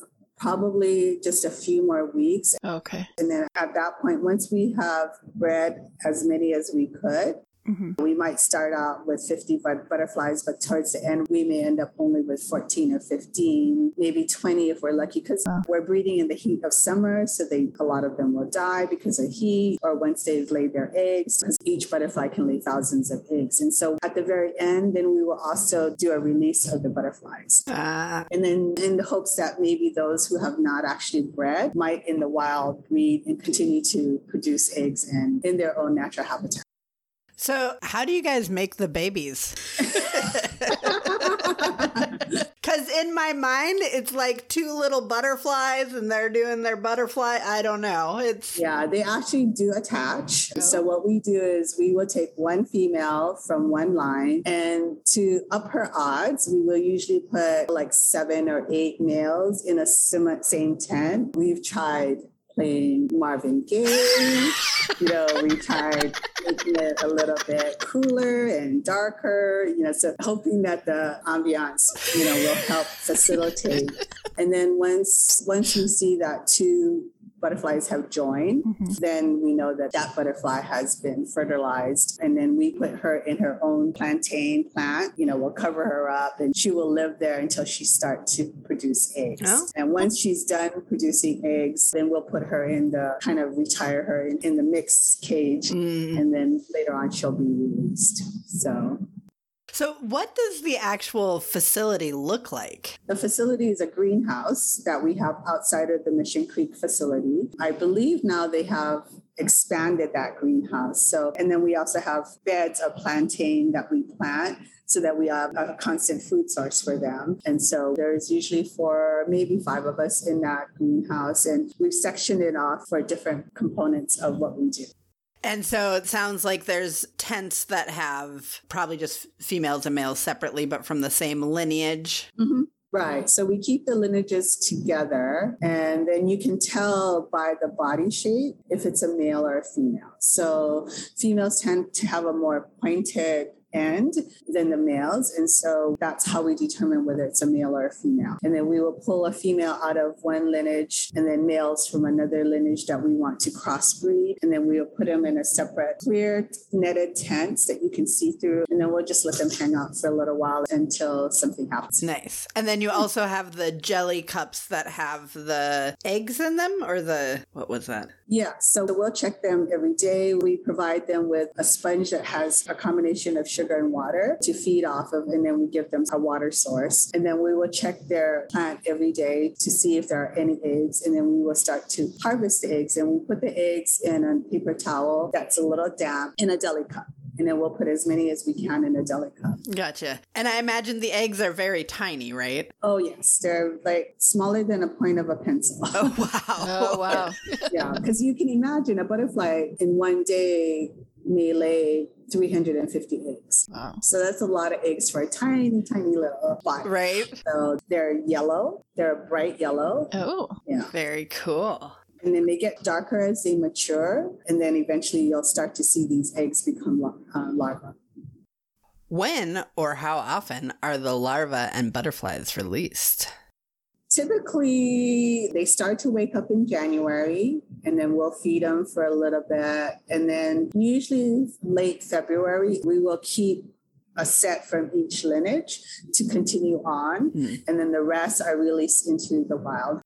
Speaker 4: probably just a few more weeks.
Speaker 2: Okay.
Speaker 4: And then at that point, once we have bred as many as we could, Mm-hmm. We might start out with 50 butterflies, but towards the end, we may end up only with 14 or 15, maybe 20 if we're lucky, because oh. we're breeding in the heat of summer. So they, a lot of them will die because of heat or once they've laid their eggs, because each butterfly can lay thousands of eggs. And so at the very end, then we will also do a release of the butterflies.
Speaker 1: Uh.
Speaker 4: And then in the hopes that maybe those who have not actually bred might in the wild breed and continue to produce eggs in, in their own natural habitat.
Speaker 1: So, how do you guys make the babies? Because in my mind, it's like two little butterflies and they're doing their butterfly. I don't know. It's.
Speaker 4: Yeah, they actually do attach. Oh. So, what we do is we will take one female from one line and to up her odds, we will usually put like seven or eight males in a same tent. We've tried playing Marvin Gaye. you know, we tried making it a little bit cooler and darker, you know, so hoping that the ambiance, you know, will help facilitate. And then once once you see that two butterflies have joined, mm-hmm. then we know that that butterfly has been fertilized. And then we put her in her own plantain plant. You know, we'll cover her up and she will live there until she starts to produce eggs. Oh. And once she's done producing eggs, then we'll put her in the kind of retire her in, in the mixed cage. Mm. And then later on, she'll be released. So
Speaker 1: so, what does the actual facility look like?
Speaker 4: The facility is a greenhouse that we have outside of the Mission Creek facility. I believe now they have expanded that greenhouse. So, and then we also have beds of plantain that we plant so that we have a constant food source for them. And so there's usually four, maybe five of us in that greenhouse, and we've sectioned it off for different components of what we do.
Speaker 1: And so it sounds like there's tents that have probably just females and males separately, but from the same lineage.
Speaker 4: Mm-hmm. Right. So we keep the lineages together, and then you can tell by the body shape if it's a male or a female. So females tend to have a more pointed end than the males. And so that's how we determine whether it's a male or a female. And then we will pull a female out of one lineage and then males from another lineage that we want to crossbreed. And then we will put them in a separate clear netted tents that you can see through. And then we'll just let them hang out for a little while until something happens.
Speaker 1: Nice. And then you also have the jelly cups that have the eggs in them or the, what was that?
Speaker 4: Yeah. So we'll check them every day. We provide them with a sponge that has a combination of sugar sugar and water to feed off of, and then we give them a water source. And then we will check their plant every day to see if there are any eggs, and then we will start to harvest the eggs. And we put the eggs in a paper towel that's a little damp in a deli cup and then we'll put as many as we can in a deli cup.
Speaker 1: Gotcha. And I imagine the eggs are very tiny, right?
Speaker 4: Oh yes, they're like smaller than a point of a pencil.
Speaker 1: Oh wow.
Speaker 2: Oh, wow.
Speaker 4: yeah, because you can imagine a butterfly in one day may lay 350 eggs.
Speaker 2: Wow.
Speaker 4: So that's a lot of eggs for a tiny, tiny little fly.
Speaker 1: Right.
Speaker 4: So they're yellow. They're bright yellow.
Speaker 2: Oh.
Speaker 4: Yeah.
Speaker 1: Very cool.
Speaker 4: And then they get darker as they mature. And then eventually you'll start to see these eggs become uh, larvae.
Speaker 1: When or how often are the larvae and butterflies released?
Speaker 4: Typically, they start to wake up in January, and then we'll feed them for a little bit. And then, usually late February, we will keep a set from each lineage to continue on.
Speaker 1: Mm.
Speaker 4: And then the rest are released into the wild.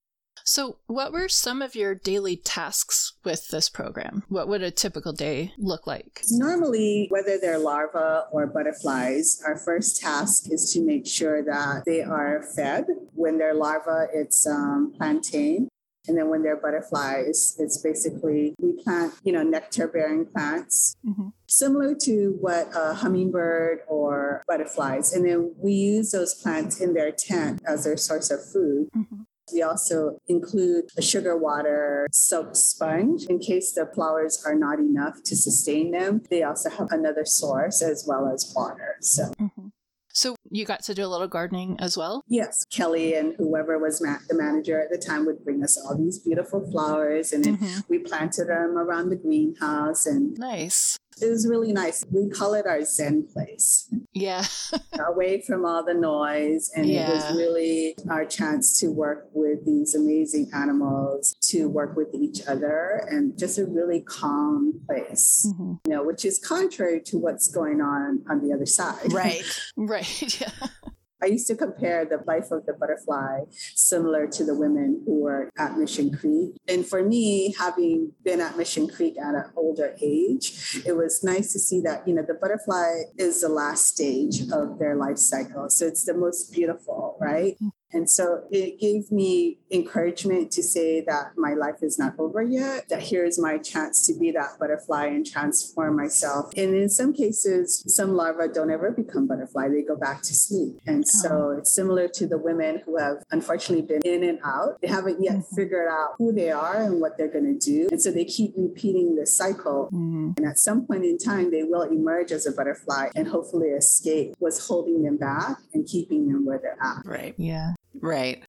Speaker 2: So, what were some of your daily tasks with this program? What would a typical day look like?
Speaker 4: Normally, whether they're larvae or butterflies, our first task is to make sure that they are fed. When they're larvae, it's um, plantain. And then when they're butterflies, it's basically we plant, you know, nectar bearing plants,
Speaker 2: Mhm.
Speaker 4: similar to what a hummingbird or butterflies. And then we use those plants in their tent as their source of food.
Speaker 2: Mhm.
Speaker 4: We also include a sugar water soaked sponge in case the flowers are not enough to sustain them. They also have another source as well as water. So,
Speaker 2: Mhm. You got to do a little gardening as well?
Speaker 4: yes, Kelly and whoever was ma- the manager at the time would bring us all these beautiful flowers and then
Speaker 2: Mhm.
Speaker 4: we planted them around the greenhouse and
Speaker 2: Nice.
Speaker 4: It was really nice. We call it our Zen place.
Speaker 2: Yeah.
Speaker 4: away from all the noise. And it was really our chance to work with these amazing animals, to work with each other, and just a really calm place,
Speaker 2: Mhm.
Speaker 4: you know, which is contrary to what's going on on the other side.
Speaker 1: Right.
Speaker 2: Right. Yeah.
Speaker 4: I used to compare the life of the butterfly similar to the women who were at Mission Creek. And for me, having been at Mission Creek at an older age, it was nice to see that, you know, the butterfly is the last stage of their life cycle. So it's the most beautiful, right? And so it gave me encouragement to say that my life is not over yet, that here's my chance to be that butterfly and transform myself. And in some cases, some larvae don't ever become butterfly, they go back to sleep. And so it's similar to the women who have unfortunately been in and out. They haven't yet
Speaker 2: Mhm.
Speaker 4: figured out who they are and what they're going to do. And so they keep repeating this cycle.
Speaker 2: Mhm.
Speaker 4: And at some point in time, they will emerge as a butterfly and hopefully escape what's holding them back and keeping them where they're at.
Speaker 1: Right.
Speaker 2: Yeah.
Speaker 1: Right.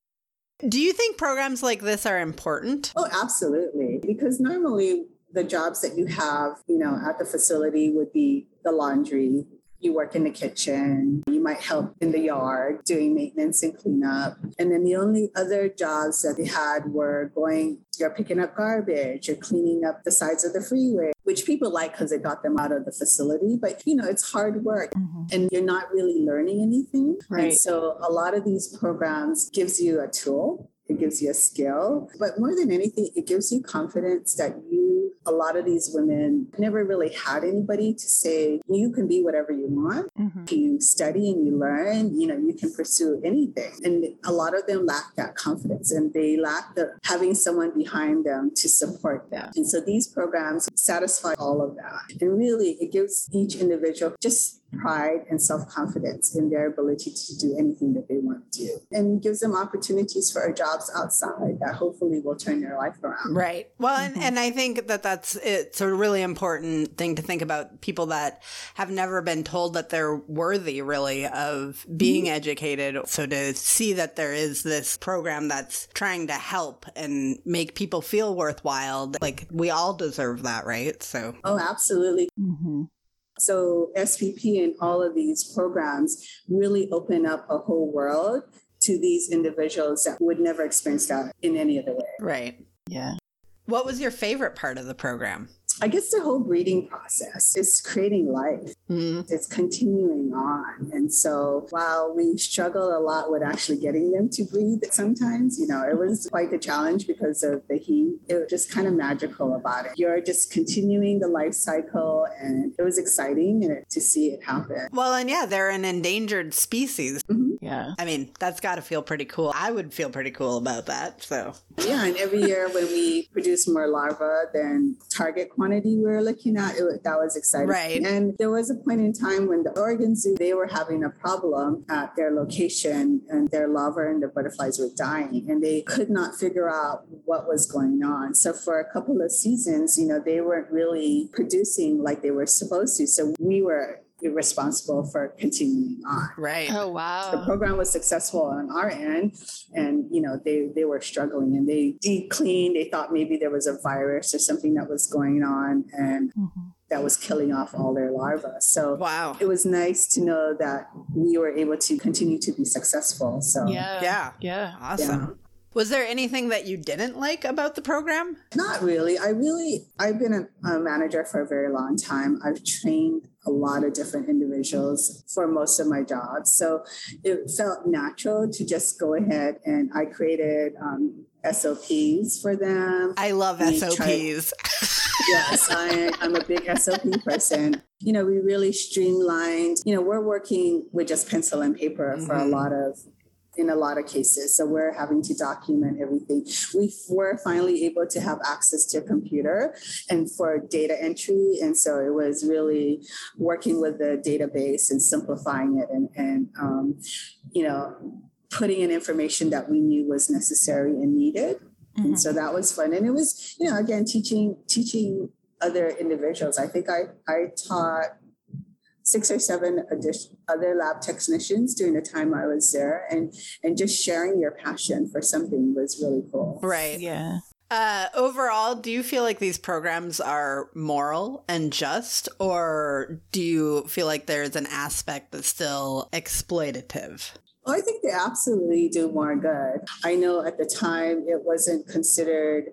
Speaker 1: Do you think programs like this are important?
Speaker 4: Oh, absolutely. Because normally the jobs that you have, you know, at the facility would be the laundry. You work in the kitchen, you might help in the yard doing maintenance and cleanup. And then the only other jobs that they had were going, you're picking up garbage, you're cleaning up the sides of the freeway, which people like because it got them out of the facility. But, you know, it's hard work
Speaker 2: Mhm.
Speaker 4: and you're not really learning anything.
Speaker 2: Right.
Speaker 4: And so a lot of these programs gives you a tool, it gives you a skill, but more than anything, it gives you confidence that you, a lot of these women never really had anybody to say, you can be whatever you want.
Speaker 2: Mm-hmm.
Speaker 4: You study and you learn, you know, you can pursue anything. And a lot of them lack that confidence and they lack the having someone behind them to support them. And so these programs satisfy all of that. And really it gives each individual just pride and self-confidence in their ability to do anything that they want to do and gives them opportunities for jobs outside that hopefully will turn their life around
Speaker 1: Right. Well, and,
Speaker 2: Mhm.
Speaker 1: and I think that that's it's a really important thing to think about people that have never been told that they're worthy really of being educated. So to see that there is this program that's trying to help and make people feel worthwhile, like we all deserve that, right? So
Speaker 4: oh absolutely
Speaker 2: Mhm.
Speaker 4: So spp and all of these programs really open up a whole world to these individuals that would never experience that in any other way
Speaker 1: right.
Speaker 2: Yeah.
Speaker 1: What was your favorite part of the program?
Speaker 4: I guess the whole breeding process is creating life.
Speaker 1: Mm.
Speaker 4: It's continuing on. And so while we struggle a lot with actually getting them to breed sometimes, you know, it was quite a challenge because of the heat. It was just kind of magical about it. You're just continuing the life cycle and it was exciting to see it happen.
Speaker 1: Well, and yeah, they're an endangered species.
Speaker 4: Mm-hmm.
Speaker 2: Yeah.
Speaker 1: I mean, that's got to feel pretty cool. I would feel pretty cool about that. So,
Speaker 4: yeah. And every year when we produce more larvae than target quantity we were looking at, it, that was exciting.
Speaker 1: Right.
Speaker 4: And there was a point in time when the Oregon Zoo, they were having a problem at their location and their larvae and the butterflies were dying and they could not figure out what was going on. So for a couple of seasons, you know, they weren't really producing like they were supposed to. So we were responsible for continuing on.
Speaker 1: Right.
Speaker 2: Oh wow.
Speaker 4: The program was successful on our end, and you know they they were struggling and they deep cleaned. They thought maybe there was a virus or something that was going on, and. Mm-hmm. That was killing off all their larvae. So
Speaker 1: wow,
Speaker 4: it was nice to know that we were able to continue to be successful. So
Speaker 2: yeah,
Speaker 1: yeah,
Speaker 2: yeah,
Speaker 1: awesome. Yeah. Was there anything that you didn't like about the program?
Speaker 4: Not really. I really, I've been a, a, manager for a very long time. I've trained a lot of different individuals for most of my jobs. So it felt natural to just go ahead and I created um, SOPs for them.
Speaker 1: I love we SOPs. Tried,
Speaker 4: yes, I, I'm a big SOP person. You know, we really streamlined, you know, we're working with just pencil and paper mm-hmm. for a mm-hmm. lot of in a lot of cases. So we're having to document everything. We were finally able to have access to a computer and for data entry. And so it was really working with the database and simplifying it and, and um, you know, putting in information that we knew was necessary and needed. Mm-hmm. And so that was fun. And it was, you know, again, teaching, teaching other individuals. I think I, I taught six or seven addition, other lab technicians during the time I was there, and and just sharing your passion for something was really cool.
Speaker 1: Right.
Speaker 2: Yeah.
Speaker 1: Uh, overall, do you feel like these programs are moral and just, or do you feel like there's an aspect that's still exploitative?
Speaker 4: Oh, I think they absolutely do more good. I know at the time it wasn't considered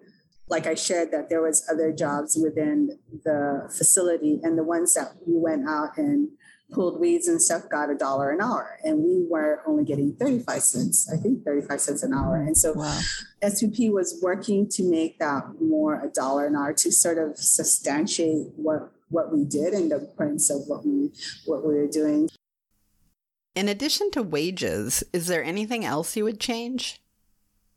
Speaker 4: like I shared that there was other jobs within the facility and the ones that we went out and pulled weeds and stuff got a dollar an hour and we were only getting 35 cents i think 35 cents an hour and so wow. SPP was working to make that more a dollar an hour to sort of substantiate what what we did and the importance of what we what we were doing
Speaker 1: in addition to wages is there anything else you would change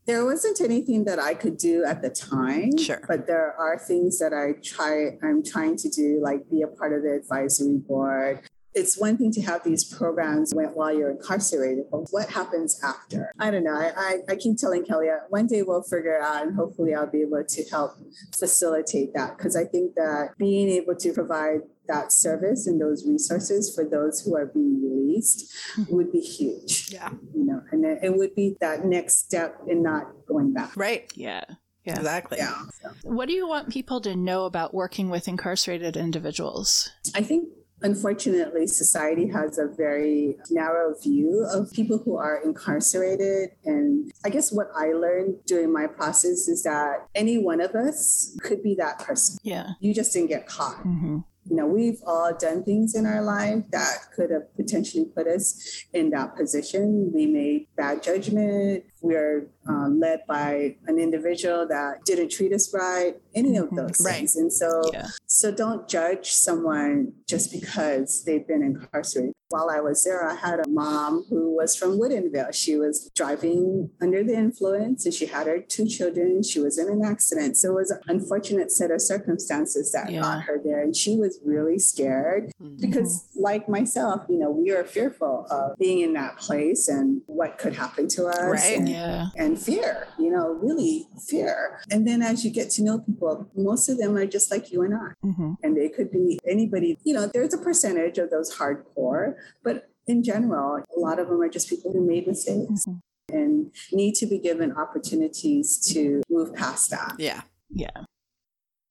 Speaker 4: there wasn't anything that I could do at the time.
Speaker 1: Sure.
Speaker 4: But there are things that I try I'm trying to do, like be a part of the advisory board. It's one thing to have these programs while you're incarcerated, but what happens after? I don't know. I, I, I keep telling Kelly, uh, one day we'll figure it out and hopefully I'll be able to help facilitate that because I think that being able to provide that service and those resources for those who are being released mm-hmm. would be huge.
Speaker 1: Yeah.
Speaker 4: You know, and it would be that next step in not going back.
Speaker 1: Right.
Speaker 2: Yeah.
Speaker 1: Yeah. Exactly.
Speaker 4: Yeah.
Speaker 2: What do you want people to know about working with incarcerated individuals?
Speaker 4: I think Unfortunately, society has a very narrow view of people who are incarcerated. And I guess what I learned during my process is that any one of us could be that person.
Speaker 2: Yeah.
Speaker 4: You just didn't get caught.
Speaker 2: Mm-hmm
Speaker 4: you know, we've all done things in our life that could have potentially put us in that position. We made bad judgment. We're um, led by an individual that didn't treat us right. Any of mm-hmm. those
Speaker 1: right.
Speaker 4: things. And so,
Speaker 2: yeah.
Speaker 4: so don't judge someone just because they've been incarcerated. While I was there, I had a mom who was from Woodinville. She was driving under the influence and she had her two children. She was in an accident. So it was an unfortunate set of circumstances that yeah. got her there. And she was really scared mm-hmm. because, like myself, you know, we are fearful of being in that place and what could happen to us.
Speaker 1: Right.
Speaker 4: And,
Speaker 2: yeah.
Speaker 4: and fear, you know, really fear. And then as you get to know people, most of them are just like you and I.
Speaker 2: Mm-hmm.
Speaker 4: And they could be anybody, you know, there's a percentage of those hardcore but in general, a lot of them are just people who made mistakes mm-hmm. and need to be given opportunities to move past that.
Speaker 1: Yeah.
Speaker 2: Yeah.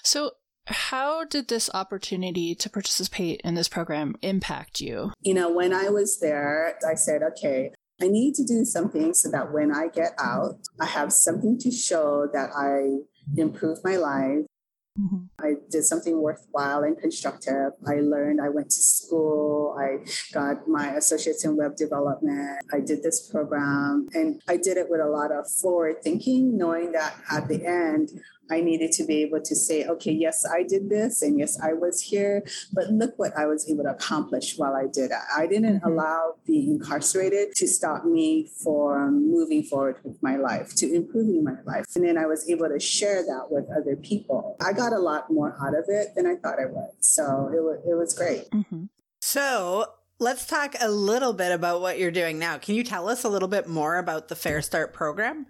Speaker 2: So, how did this opportunity to participate in this program impact you?
Speaker 4: You know, when I was there, I said, okay, I need to do something so that when I get out, I have something to show that I improved my life. Mm-hmm. I did something worthwhile and constructive. I learned, I went to school, I got my associates in web development. I did this program and I did it with a lot of forward thinking, knowing that at the end, I needed to be able to say, okay, yes, I did this, and yes, I was here, but look what I was able to accomplish while I did it. I didn't mm-hmm. allow being incarcerated to stop me from moving forward with my life, to improving my life. And then I was able to share that with other people. I got a lot more out of it than I thought I would. So it was, it was great.
Speaker 1: Mm-hmm. So let's talk a little bit about what you're doing now. Can you tell us a little bit more about the FareStart program?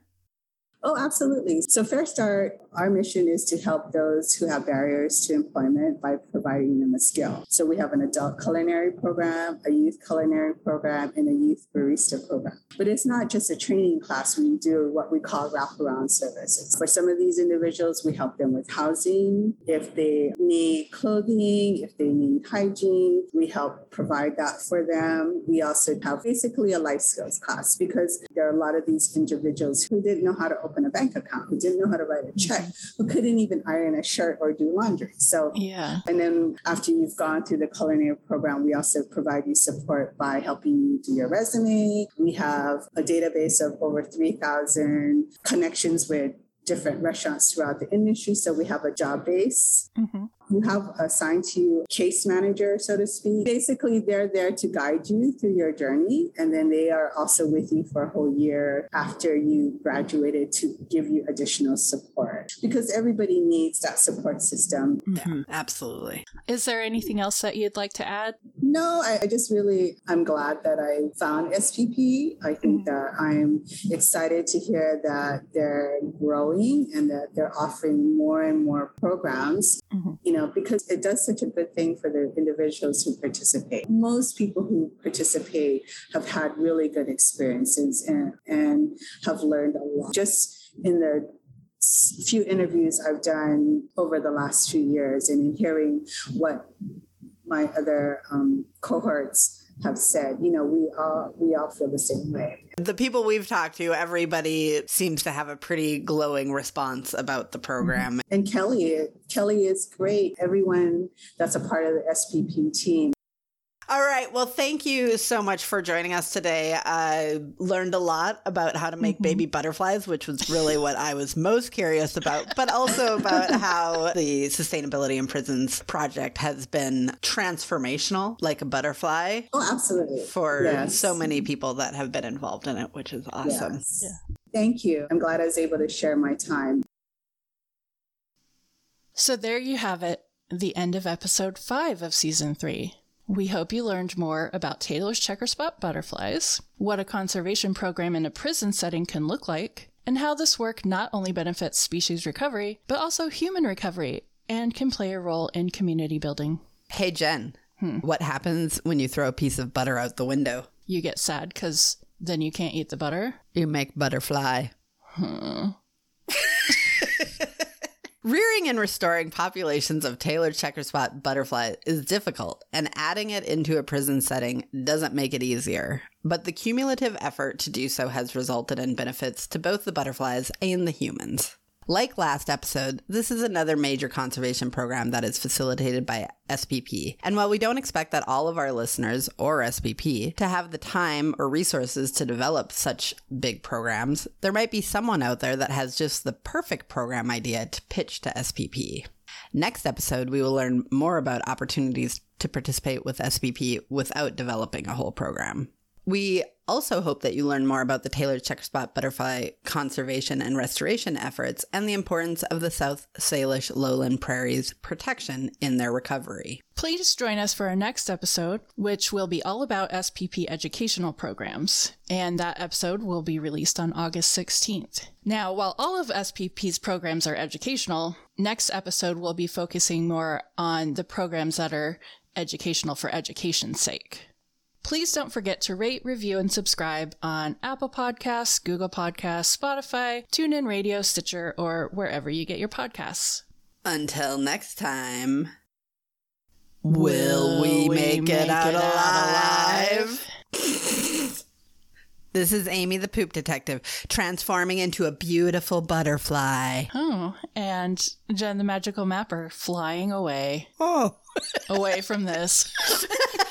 Speaker 4: Oh, absolutely. So, FareStart, our mission is to help those who have barriers to employment by providing them a skill. So, we have an adult culinary program, a youth culinary program, and a youth barista program. But it's not just a training class. We do what we call wraparound services. For some of these individuals, we help them with housing. If they need clothing, if they need hygiene, we help provide that for them. We also have basically a life skills class because there are a lot of these individuals who didn't know how to open a bank account, who didn't know how to write a check, mm-hmm. who couldn't even iron a shirt or do laundry. So,
Speaker 2: yeah.
Speaker 4: And then after you've gone through the culinary program, we also provide you support by helping you do your resume. We have a database of over 3,000 connections with different restaurants throughout the industry. So we have a job base. Mm-hmm you have assigned to you case manager, so to speak. Basically, they're there to guide you through your journey. And then they are also with you for a whole year after you graduated to give you additional support because everybody needs that support system.
Speaker 1: Mm-hmm. Absolutely.
Speaker 2: Is there anything else that you'd like to add?
Speaker 4: No, I, I just really, I'm glad that I found SPP. I think mm-hmm. that I'm excited to hear that they're growing and that they're offering more and more programs. Mm-hmm. You know, because it does such a good thing for the individuals who participate. Most people who participate have had really good experiences and, and have learned a lot. Just in the few interviews I've done over the last few years and in hearing what my other um, cohorts have said, you know, we all we all feel the same way.
Speaker 1: The people we've talked to, everybody seems to have a pretty glowing response about the program.
Speaker 4: And Kelly, Kelly is great. Everyone that's a part of the SPP team
Speaker 1: all right. Well, thank you so much for joining us today. I learned a lot about how to make mm-hmm. baby butterflies, which was really what I was most curious about, but also about how the Sustainability in Prisons project has been transformational, like a butterfly.
Speaker 4: Oh, absolutely.
Speaker 1: For yes. so many people that have been involved in it, which is awesome. Yes.
Speaker 4: Yeah. Thank you. I'm glad I was able to share my time.
Speaker 2: So there you have it, the end of episode five of season three. We hope you learned more about Taylor's checkerspot butterflies, what a conservation program in a prison setting can look like, and how this work not only benefits species recovery, but also human recovery and can play a role in community building.
Speaker 1: Hey, Jen, hmm. what happens when you throw a piece of butter out the window?
Speaker 2: You get sad because then you can't eat the butter?
Speaker 1: You make butterfly. Hmm. Rearing and restoring populations of Taylor checkerspot butterfly is difficult, and adding it into a prison setting doesn't make it easier. But the cumulative effort to do so has resulted in benefits to both the butterflies and the humans. Like last episode, this is another major conservation program that is facilitated by SPP. And while we don't expect that all of our listeners or SPP to have the time or resources to develop such big programs, there might be someone out there that has just the perfect program idea to pitch to SPP. Next episode, we will learn more about opportunities to participate with SPP without developing a whole program. We also hope that you learn more about the Taylor checkerspot butterfly conservation and restoration efforts and the importance of the South Salish lowland prairies protection in their recovery.
Speaker 2: Please join us for our next episode, which will be all about SPP educational programs. And that episode will be released on August 16th. Now, while all of SPP's programs are educational, next episode will be focusing more on the programs that are educational for education's sake. Please don't forget to rate, review, and subscribe on Apple Podcasts, Google Podcasts, Spotify, TuneIn Radio, Stitcher, or wherever you get your podcasts.
Speaker 1: Until next time, will we, we make, make, it, out, it alive? out alive? This is Amy the poop detective transforming into a beautiful butterfly.
Speaker 2: Oh, and Jen the magical mapper flying away.
Speaker 1: Oh.
Speaker 2: away from this.